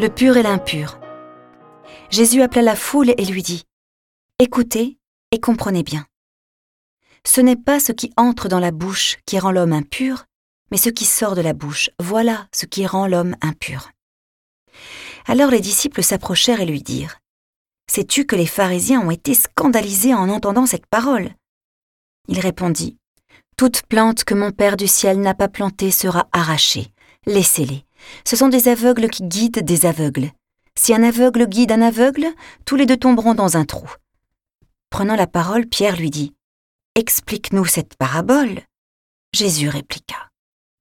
le pur et l'impur. Jésus appela la foule et lui dit, Écoutez et comprenez bien. Ce n'est pas ce qui entre dans la bouche qui rend l'homme impur, mais ce qui sort de la bouche, voilà ce qui rend l'homme impur. Alors les disciples s'approchèrent et lui dirent, Sais-tu que les pharisiens ont été scandalisés en entendant cette parole? Il répondit, Toute plante que mon Père du ciel n'a pas plantée sera arrachée. Laissez-les. Ce sont des aveugles qui guident des aveugles. Si un aveugle guide un aveugle, tous les deux tomberont dans un trou. Prenant la parole, Pierre lui dit, Explique-nous cette parabole. Jésus répliqua,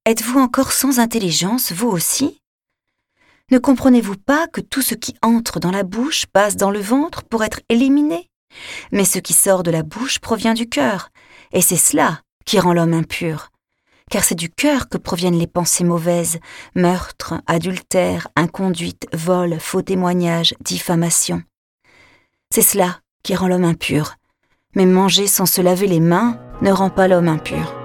Êtes-vous encore sans intelligence, vous aussi? Ne comprenez-vous pas que tout ce qui entre dans la bouche passe dans le ventre pour être éliminé? Mais ce qui sort de la bouche provient du cœur, et c'est cela qui rend l'homme impur car c'est du cœur que proviennent les pensées mauvaises, meurtre, adultère, inconduite, vol, faux témoignage, diffamation. C'est cela qui rend l'homme impur. Mais manger sans se laver les mains ne rend pas l'homme impur.